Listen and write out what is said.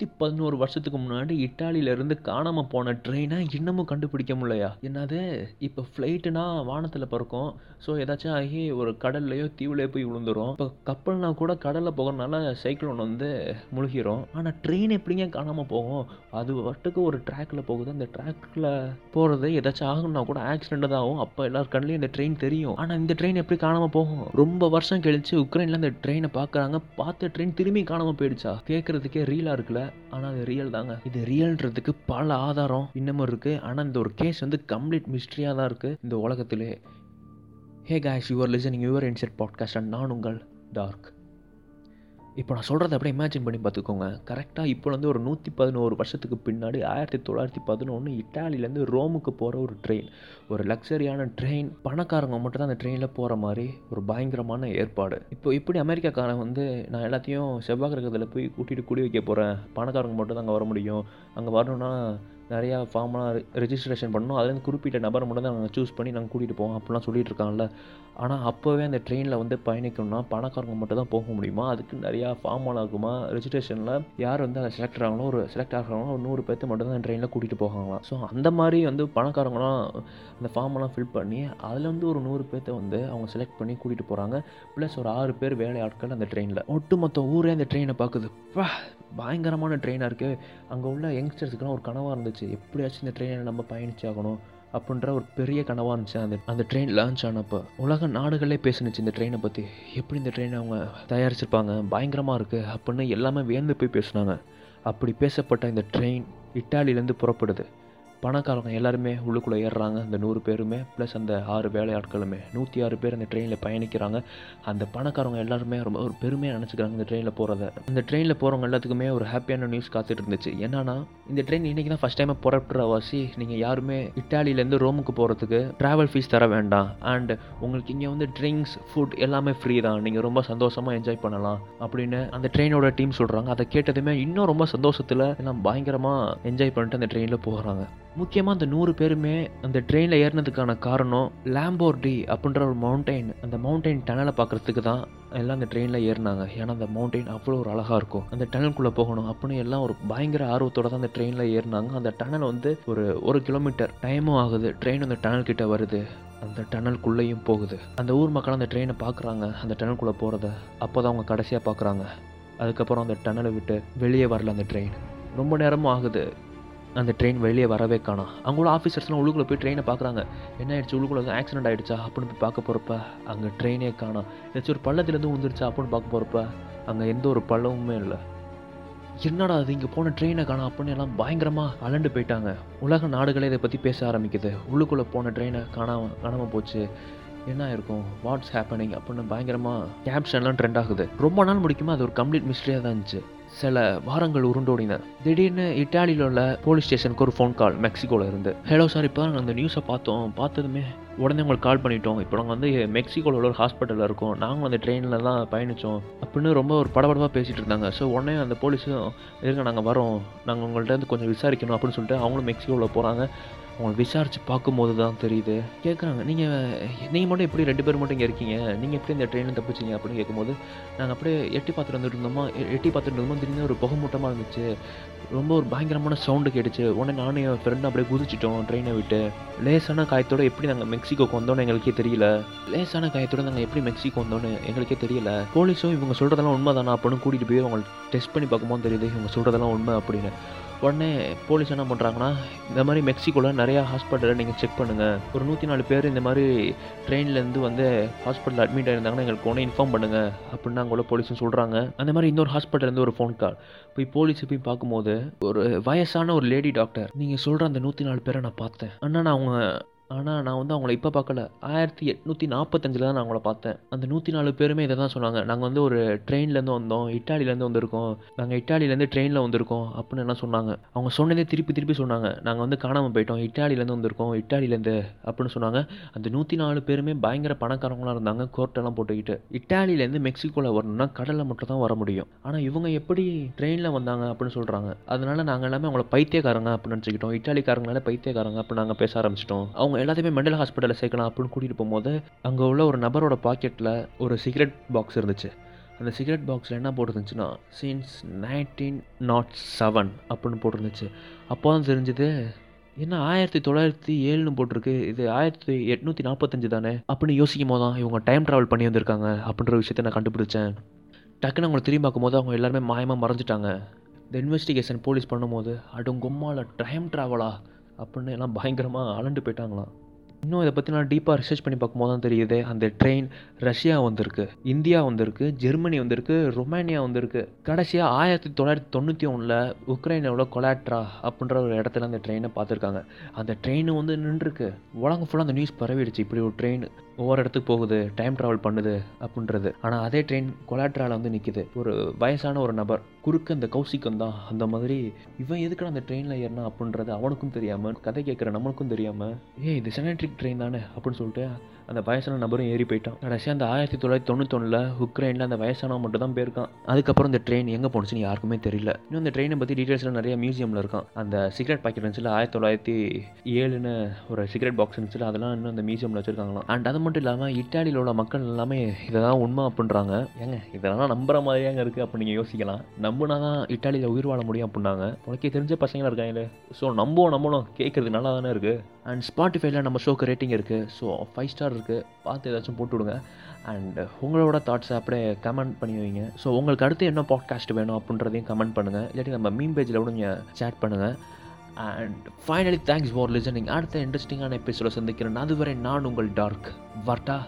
நூற்றி பதினோரு வருஷத்துக்கு முன்னாடி இட்டாலியிலேருந்து காணாமல் போன ட்ரெயினை இன்னமும் கண்டுபிடிக்க முடியலையா? என்னது? இப்போ ஃப்ளைட்டுனா வானத்தில் பறக்கும். ஸோ ஏதாச்சும் ஆகி ஒரு கடல்லையோ தீவுலையோ போய் விழுந்துரும். இப்போ கப்பல்னா கூட கடலில் போகிறனால சைக்கிளோன் வந்து முழுகிரும். ஆனால் ட்ரெயின் எப்படிங்க காணாமல் போகும்? அது வட்டுக்கு ஒரு ட்ராக்கில் போகுது. அந்த ட்ராக்கில் போகிறது ஏதாச்சும் ஆகும்னா கூட ஆக்சிடென்ட் தான் ஆகும். அப்போ எல்லார் கண்ணிலையும் இந்த ட்ரெயின் தெரியும். ஆனால் இந்த ட்ரெயின் எப்படி காணாமல் போகும்? ரொம்ப வருஷம் கழிச்சு உக்ரைனில் அந்த ட்ரெயினை பார்க்குறாங்க பார்த்த ட்ரெயின் திரும்பி காணாமல் போயிடுச்சா? கேட்குறதுக்கே ரீலாக இருக்குல்ல. ஆனால் அது ரியல் தாங்க. இது ரியல்ன்றதுக்கு பல ஆதாரம் இன்னமும் இருக்குது ஆனால் இந்த ஒரு கேஸ் வந்து கம்ப்ளீட் மிஸ்ட்ரியாக தான் இருக்குது இந்த உலகத்திலே. Hey guys your listening your inset podcast and நான் உங்கள் டார்க் இப்போ நான் சொல்கிறத அப்படியே இமேஜின் பண்ணி பார்த்துக்கோங்க. கரெக்டாக இப்போ வந்து ஒரு நூற்றி பதினோரு வருஷத்துக்கு பின்னாடி ஆயிரத்தி தொள்ளாயிரத்தி பதினொன்று இட்டாலியிலேருந்து ரோமுக்கு போகிற ஒரு ட்ரெயின் ஒரு லக்ஸரியான ட்ரெயின் பணக்காரங்க மட்டும் தான் அந்த ட்ரெயினில் போகிற மாதிரி ஒரு பயங்கரமான ஏற்பாடு. இப்போ இப்படி அமெரிக்காக்காரன் வந்து நான் எல்லாத்தையும் செவ்வாய் கிரகத்தில் போய் கூட்டிகிட்டு குடி வைக்க போகிறேன் பணக்காரங்க மட்டும் தான் அங்கே வர முடியும். அங்கே வரணுன்னா நிறையா ஃபார்ம்லாம் ரெஜிஸ்ட்ரேஷன் பண்ணணும். அதுலேருந்து குறிப்பிட்ட நபரை மட்டும் தான் நாங்கள் சூஸ் பண்ணி நாங்கள் கூட்டிகிட்டு போவோம். அப்படிலாம் சொல்லிட்டு இருக்காங்கல்ல. ஆனால் அப்போவே அந்த ட்ரெயினில் வந்து பயணிக்கணும்னா பணக்காரங்க மட்டும் தான் போக முடியுமா? அதுக்கு நிறையா ஃபார்மெல்லாம் இருக்குமா? ரெஜிஸ்ட்ரேஷனில் யார் வந்து அதை செலக்ட் ஆகணும் ஒரு செலக்ட் ஆகிறாங்களோ ஒரு நூறு பேர்த்து மட்டும் தான் ட்ரெயினில் கூட்டிகிட்டு போகாங்களாம். ஸோ அந்த மாதிரி வந்து பணக்காரங்களாம் அந்த ஃபார்மெல்லாம் ஃபில் பண்ணி அதில் வந்து ஒரு நூறு பேர்த்த வந்து அவங்க செலக்ட் பண்ணி கூட்டிகிட்டு போகிறாங்க ப்ளஸ் ஒரு ஆறு பேர் வேலை ஆட்கள் அந்த ட்ரெயினில் ஒட்டுமொத்த ஊரே அந்த ட்ரெயினை பார்க்குது. பயங்கரமான ட்ரெயினாக இருக்குது அங்கே உள்ள யங்ஸ்டர்ஸுக்குலாம் ஒரு கனவாக இருந்துச்சு. எப்படியாச்சும் இந்த ட்ரெயினை நம்ம பயணிச்சாகணும் அப்படின்ற ஒரு பெரிய கனவாக இருந்துச்சு. அந்த அந்த ட்ரெயின் லான்ச் ஆனப்போ உலக நாடுகளே பேசுனுச்சு இந்த ட்ரெயினை பற்றி எப்படி இந்த ட்ரெயினை அவங்க தயாரிச்சிருப்பாங்க பயங்கரமாக இருக்குது அப்படின்னு எல்லாமே வியந்து போய் பேசுனாங்க. அப்படி பேசப்பட்ட இந்த ட்ரெயின் இட்டாலியிலேருந்து புறப்படுது. பணக்காரங்க எல்லாருமே உள்ளுக்குள்ளே ஏறுறாங்க. அந்த நூறு பேருமே ப்ளஸ் அந்த ஆறு வேலையாட்களுமே. நூற்றி ஆறு பேர் அந்த ட்ரெயினில் பயணிக்கிறாங்க. அந்த பணக்காரங்க எல்லாருமே ரொம்ப ஒரு பெருமையாக நினச்சிக்கிறாங்க இந்த ட்ரெயினில் போகிறத இந்த ட்ரெயினில் போகிறவங்க எல்லாத்துக்குமே ஒரு ஹாப்பியான நியூஸ் காத்துட்டு இருந்துச்சு. என்னன்னா இந்த ட்ரெயின் இன்றைக்கி தான் ஃபஸ்ட் டைம் புறப்படுற வாசி நீங்கள் யாருமே இட்டாலியிலேருந்து ரோமுக்கு போகிறதுக்கு ட்ராவல் ஃபீஸ் தர வேண்டாம். அண்ட் உங்களுக்கு இங்கே வந்து ட்ரிங்க்ஸ் ஃபுட் எல்லாமே ஃப்ரீ தான். நீங்கள் ரொம்ப சந்தோஷமாக என்ஜாய் பண்ணலாம் அப்படின்னு அந்த ட்ரெயினோட டீம் சொல்கிறாங்க அதை கேட்டதுமே இன்னும் ரொம்ப சந்தோஷத்தில் எல்லாம் பயங்கரமாக என்ஜாய் பண்ணிட்டு அந்த ட்ரெயினில் போகிறாங்க முக்கியமாக அந்த நூறு பேருமே அந்த ட்ரெயினில் ஏறினதுக்கான காரணம் லேம்போர்டி அப்படின்ற ஒரு மவுண்டெயின் அந்த மவுண்டெயின் டனலை பார்க்குறதுக்கு தான் எல்லாம் அந்த ட்ரெயினில் ஏறினாங்க. ஏன்னா அந்த மவுண்டெயின் அவ்வளோ ஒரு அழகாக இருக்கும். அந்த டனலுக்குள்ளே போகணும் அப்படின்னு எல்லாம் ஒரு பயங்கர ஆர்வத்தோட தான் அந்த ட்ரெயினில் ஏறினாங்க. அந்த டனல் வந்து ஒரு ஒரு கிலோமீட்டர் டைமும் ஆகுது. ட்ரெயின் அந்த டனல் கிட்ட வருது. அந்த டனல்குள்ளேயும் போகுது. அந்த ஊர் மக்கள் அந்த ட்ரெயினை பார்க்குறாங்க. அந்த டனல்குள்ளே போகிறத அப்போ தான் அவங்க கடைசியாக பார்க்குறாங்க. அதுக்கப்புறம் அந்த டனலை விட்டு வெளியே வரல அந்த ட்ரெயின் ரொம்ப நேரமும் ஆகுது. அந்த ட்ரெயின் வெளியே வரவே காணோம். அவங்களோட ஆஃபீஸர்ஸ்லாம் உள்ளுக்குள்ளே போய் ட்ரெயினை பார்க்குறாங்க. என்ன ஆயிடுச்சு? உள்ளுக்குள்ள ஆக்சிடென்ட் ஆகிடுச்சா அப்படின்னு போய் பார்க்க போகிறப்ப அங்கே ட்ரெயினே காணும். ஏதாச்சும் ஒரு பள்ளத்துலேருந்து வந்துருச்சா அப்படின்னு பார்க்க போகிறப்ப அங்கே எந்த ஒரு பள்ளமுமே இல்லை. என்னடா அது இங்கே போன ட்ரெயினை காணும் அப்படின்னு எல்லாம் பயங்கரமாக அலண்டு போயிட்டாங்க. உலக நாடுகளே இதை பற்றி பேச ஆரம்பிக்குது. உள்ளுக்குள்ளே போன ட்ரெயினை காணாம காணாமல் போச்சு. என்ன இருக்கும்? வாட்ஸ் ஹேப்பனிங் அப்படின்னு பயங்கரமாக கேப்ஷன்லாம் ட்ரெண்ட் ஆகுது. ரொம்ப நாள் முடிக்குமா அது ஒரு கம்ப்ளீட் மிஸ்ட்ரியாக தான் இருந்துச்சு. சில வாரங்கள் உருண்டோடின. திடீர்னு இட்டாலியில் உள்ள போலீஸ் ஸ்டேஷனுக்கு ஒரு ஃபோன் கால் மெக்சிகோவில் இருந்து. ஹலோ சார் இப்போ நாங்கள் அந்த நியூஸை பார்த்தோம். பார்த்ததுமே உடனே உங்களுக்கு கால் பண்ணிட்டோம். இப்போ நாங்கள் வந்து மெக்சிகோவில் உள்ள ஒரு ஹாஸ்பிட்டலில் இருக்கோம். நாங்களும் அந்த ட்ரெயினில் தான் பயணித்தோம் அப்படின்னு ரொம்ப ஒரு படபடப்பாக பேசிகிட்டு இருந்தாங்க. ஸோ உடனே அந்த போலீஸும் இருங்க நாங்கள் வரோம். நாங்கள் உங்கள்கிட்ட வந்து கொஞ்சம் விசாரிக்கணும். அப்படின்னு சொல்லிட்டு அவங்களும் மெக்சிகோவில் போகிறாங்க அவங்க விசாரித்து பார்க்கும்போது தான் தெரியுது. கேட்குறாங்க நீங்கள் நீங்கள் மட்டும் எப்படி ரெண்டு பேர் மட்டும் இங்கே இருக்கீங்க? நீங்கள் எப்படி இந்த ட்ரெயினில் தப்பிச்சிங்க அப்படின்னு கேட்கும்போது நாங்கள் அப்படியே எட்டி பார்த்துட்டு வந்துட்டு இருந்தோமா? எட்டி பார்த்துட்டு இருந்தோமா? திடீர்னு ஒரு புகமூட்டமாக இருந்துச்சு. ரொம்ப ஒரு பயங்கரமான சவுண்டு கேட்டுச்சு. உடனே நானும் என் ஃப்ரெண்டும் அப்படியே குதிச்சிட்டோம் ட்ரெயினை விட்டு. லேசான காயத்தோட எப்படி நாங்கள் மெக்சிகோக்கு வந்தோன்னு எங்களுக்கே தெரியல. லேசான காயத்தோட நாங்கள் எப்படி மெக்சிகோ வந்தோன்னு எங்களுக்கே தெரியல. போலீஸும் இவங்க சொல்கிறதெல்லாம் உண்மை தானா அப்படின்னு கூட்டிகிட்டு போய் அவங்க டெஸ்ட் பண்ணி பார்க்கும்போது தெரியுது இவங்க சொல்கிறதெல்லாம் உண்மை அப்படின்னு. உடனே போலீஸ் என்ன பண்ணுறாங்கன்னா இந்த மாதிரி மெக்சிகோவில் நிறையா ஹாஸ்பிட்டலில் நீங்கள் செக் பண்ணுங்கள் ஒரு நூற்றி நாலு பேர் இந்த மாதிரி ட்ரெயின்லேருந்து வந்து ஹாஸ்பிட்டலில் அட்மிட் ஆயிருந்தாங்கன்னா எங்களுக்கு ஒன்று இன்ஃபார்ம் பண்ணுங்கள் அப்படின்னு அங்கே உள்ள போலீஸும் சொல்கிறாங்க அந்த மாதிரி இன்னொரு ஹாஸ்பிட்டல்லேருந்து ஒரு ஃபோன் கால் போய் போலீஸ் போய் பார்க்கும்போது ஒரு வயசான ஒரு லேடி டாக்டர் நீங்கள் சொல்கிற அந்த நூற்றி நாலு பேரை நான் பார்த்தேன். ஆனால் நான் அவங்க ஆனால் நான் வந்து அவங்கள இப்போ பார்க்கல. ஆயிரத்தி எட்நூற்றி நாற்பத்தஞ்சில் தான் நான் அவங்கள பார்த்தேன். அந்த நூற்றி நாலு பேருமே இதை தான் சொன்னாங்க. நாங்கள் வந்து ஒரு ட்ரெயின்லேருந்து வந்தோம். இட்டாலியிலேருந்து வந்திருக்கோம். நாங்கள் இட்டாலியிலேருந்து ட்ரெயினில் வந்திருக்கோம் அப்படின்னு எல்லாம் சொன்னாங்க. அவங்க சொன்னதே திருப்பி திருப்பி சொன்னாங்க. நாங்கள் வந்து காணாமல் போயிட்டோம். இட்டாலியிலேருந்து வந்திருக்கோம். இட்டாலியிலேருந்து அப்படின்னு சொன்னாங்க. அந்த நூற்றி நாலு பேருமே பயங்கர பணக்காரங்களாக இருந்தாங்க கோர்ட்டெல்லாம் போட்டுக்கிட்டு. இட்டாலியிலேருந்து மெக்சிகோவில் வரணும்னா கடலில் மட்டும் தான் வர முடியும். ஆனால் இவங்க எப்படி ட்ரெயினில் வந்தாங்க அப்படின்னு சொல்கிறாங்க அதனால் நாங்கள் எல்லாமே அவங்கள பைத்தியக்காரங்க அப்படின்னு நினச்சிக்கிட்டோம். இட்டாலிக்காரங்களால பைத்தியக்காரங்க அப்படின்னு நாங்கள் பேச ஆரம்பிச்சிட்டோம். அவங்க எல்லாத்தையுமே மெண்டல் ஹாஸ்பிட்டலில் சேர்க்கலாம் அப்படின்னு கூட்டிகிட்டு போகும்போது அங்கே உள்ள ஒரு நபரோட பாக்கெட்டில் ஒரு சிகரெட் பாக்ஸ் இருந்துச்சு. அந்த சிகரெட் பாக்ஸில் என்ன போட்டிருந்துச்சுன்னா சின்ஸ் நைன்டீன் நாட் செவன் அப்படின்னு போட்டிருந்துச்சு. அப்போ தான் தெரிஞ்சுது என்ன ஆயிரத்தி தொள்ளாயிரத்தி ஏழுன்னு போட்டிருக்கு இது ஆயிரத்தி எட்நூற்றி நாற்பத்தஞ்சு தானே அப்படின்னு யோசிக்கும் போது தான் இவங்க டைம் ட்ராவல் பண்ணி வந்திருக்காங்க அப்படின்ற விஷயத்தை நான் கண்டுபிடிச்சேன். டக்குன்னு அவங்களை திரும்பி பார்க்கும்போது அவங்க எல்லாருமே மாயமாக மறைஞ்சிட்டாங்க. இந்த இன்வெஸ்டிகேஷன் போலீஸ் பண்ணும்போது அடுங்கொம்மால டைம் ட்ராவலா அப்படின்னு எல்லாம் பயங்கரமாக அலண்டு போயிட்டாங்களாம். இன்னும் இதை பற்றி நான் டீப்பாக ரிசர்ச் பண்ணி பார்க்கும்போது தான் தெரியுது. அந்த ட்ரெயின் ரஷ்யா வந்திருக்கு இந்தியா வந்திருக்கு ஜெர்மனி வந்திருக்கு ரொமானியா வந்திருக்கு. கடைசியாக ஆயிரத்தி தொள்ளாயிரத்தி தொண்ணூற்றி ஒன்றில் உக்ரைனோட கொலாட்ரா அப்படின்ற ஒரு இடத்துல அந்த ட்ரெயினை பார்த்துருக்காங்க. அந்த ட்ரெயின் வந்து நின்றுருக்கு. உலகம் ஃபுல்லாக அந்த நியூஸ் பரவிடுச்சு. இப்படி ஒரு ட்ரெயின் ஒவ்வொரு இடத்துக்கு போகுது டைம் ட்ராவல் பண்ணுது அப்படின்றது. ஆனால் அதே ட்ரெயின் கொலாட்ராவில் வந்து நிற்கிது ஒரு வயசான ஒரு நபர். குறுக்க அந்த கௌசிக்கம் தான் அந்த மாதிரி இவன் எதுக்கு அந்த ட்ரெயினில் ஏறினா அப்படின்றது அவனுக்கும் தெரியாமல் கதை கேட்குற நம்மளுக்கும் தெரியாமல் ஏ இது செனட்ரிக் ட்ரெயின் தானே? அப்படின்னு சொல்லிட்டு அந்த வயசான நபரும் ஏறி போயிட்டான். கடைசியாக அந்த ஆயிரத்தி தொள்ளாயிரத்தி தொண்ணூத்தொன்னில் உக்ரைனில் அந்த வயசானவன் மட்டும் தான் போயிருக்கான். அதுக்கப்புறம் இந்த ட்ரெயின் எங்கே போணுச்சுன்னு யாருக்குமே தெரியல. இன்னும் இந்த ட்ரெயினை பற்றி டீட்டெயில்ஸ்லாம் நிறைய மியூசியமில் இருக்கான். அந்த சிகரெட் பாக்கெட் இருந்துச்சுல ஆயிரத்தி தொள்ளாயிரத்தி ஏழுன்னு ஒரு சிகரெட் பாக்ஸ் இருந்துச்சுல அதெல்லாம் இன்னும் அந்த மியூசியமில் வச்சுருக்காங்களாம். அண்ட் அது மட்டும் இல்லாமல் இட்டாலியில் உள்ள மக்கள் எல்லாமே இதை தான் உண்மை அப்படின்றாங்க. ஏங்க இதெல்லாம் நம்புற மாதிரியாங்க இருக்குது அப்படி நீங்கள் யோசிக்கலாம். நம்புனா தான் இட்டாலியில் உயிர் வாழ முடியும் அப்படின்னாங்க. உனக்கே தெரிஞ்ச பசங்களாம் இருக்காங்களே? ஸோ நம்புவோம் நம்பணும் கேட்குறது நல்லா தானே இருக்குது அண்ட் ஸ்பாட்டிஃபைல நம்ம ஷோக்கு ரேட்டிங் இருக்குது ஸோ ஃபைவ் ஸ்டார் இருக்குது பார்த்து ஏதாச்சும் போட்டு விடுங்க. அண்ட் உங்களோட தாட்ஸை அப்படியே கமெண்ட் பண்ணி வைங்க. ஸோ உங்களுக்கு அடுத்து என்ன பாட்காஸ்ட் வேணும் அப்படின்றதையும் கமெண்ட் பண்ணுங்கள் இல்லாட்டி நம்ம மீன் பேஜில் கூட நீங்கள் சேட் பண்ணுங்கள் and finally thanks for listening அடுத்த இன்ட்ரெஸ்டிங்கான எபிசோட சந்திக்கிறேன். அதுவரை நான் உங்கள் டார்க் வர்டா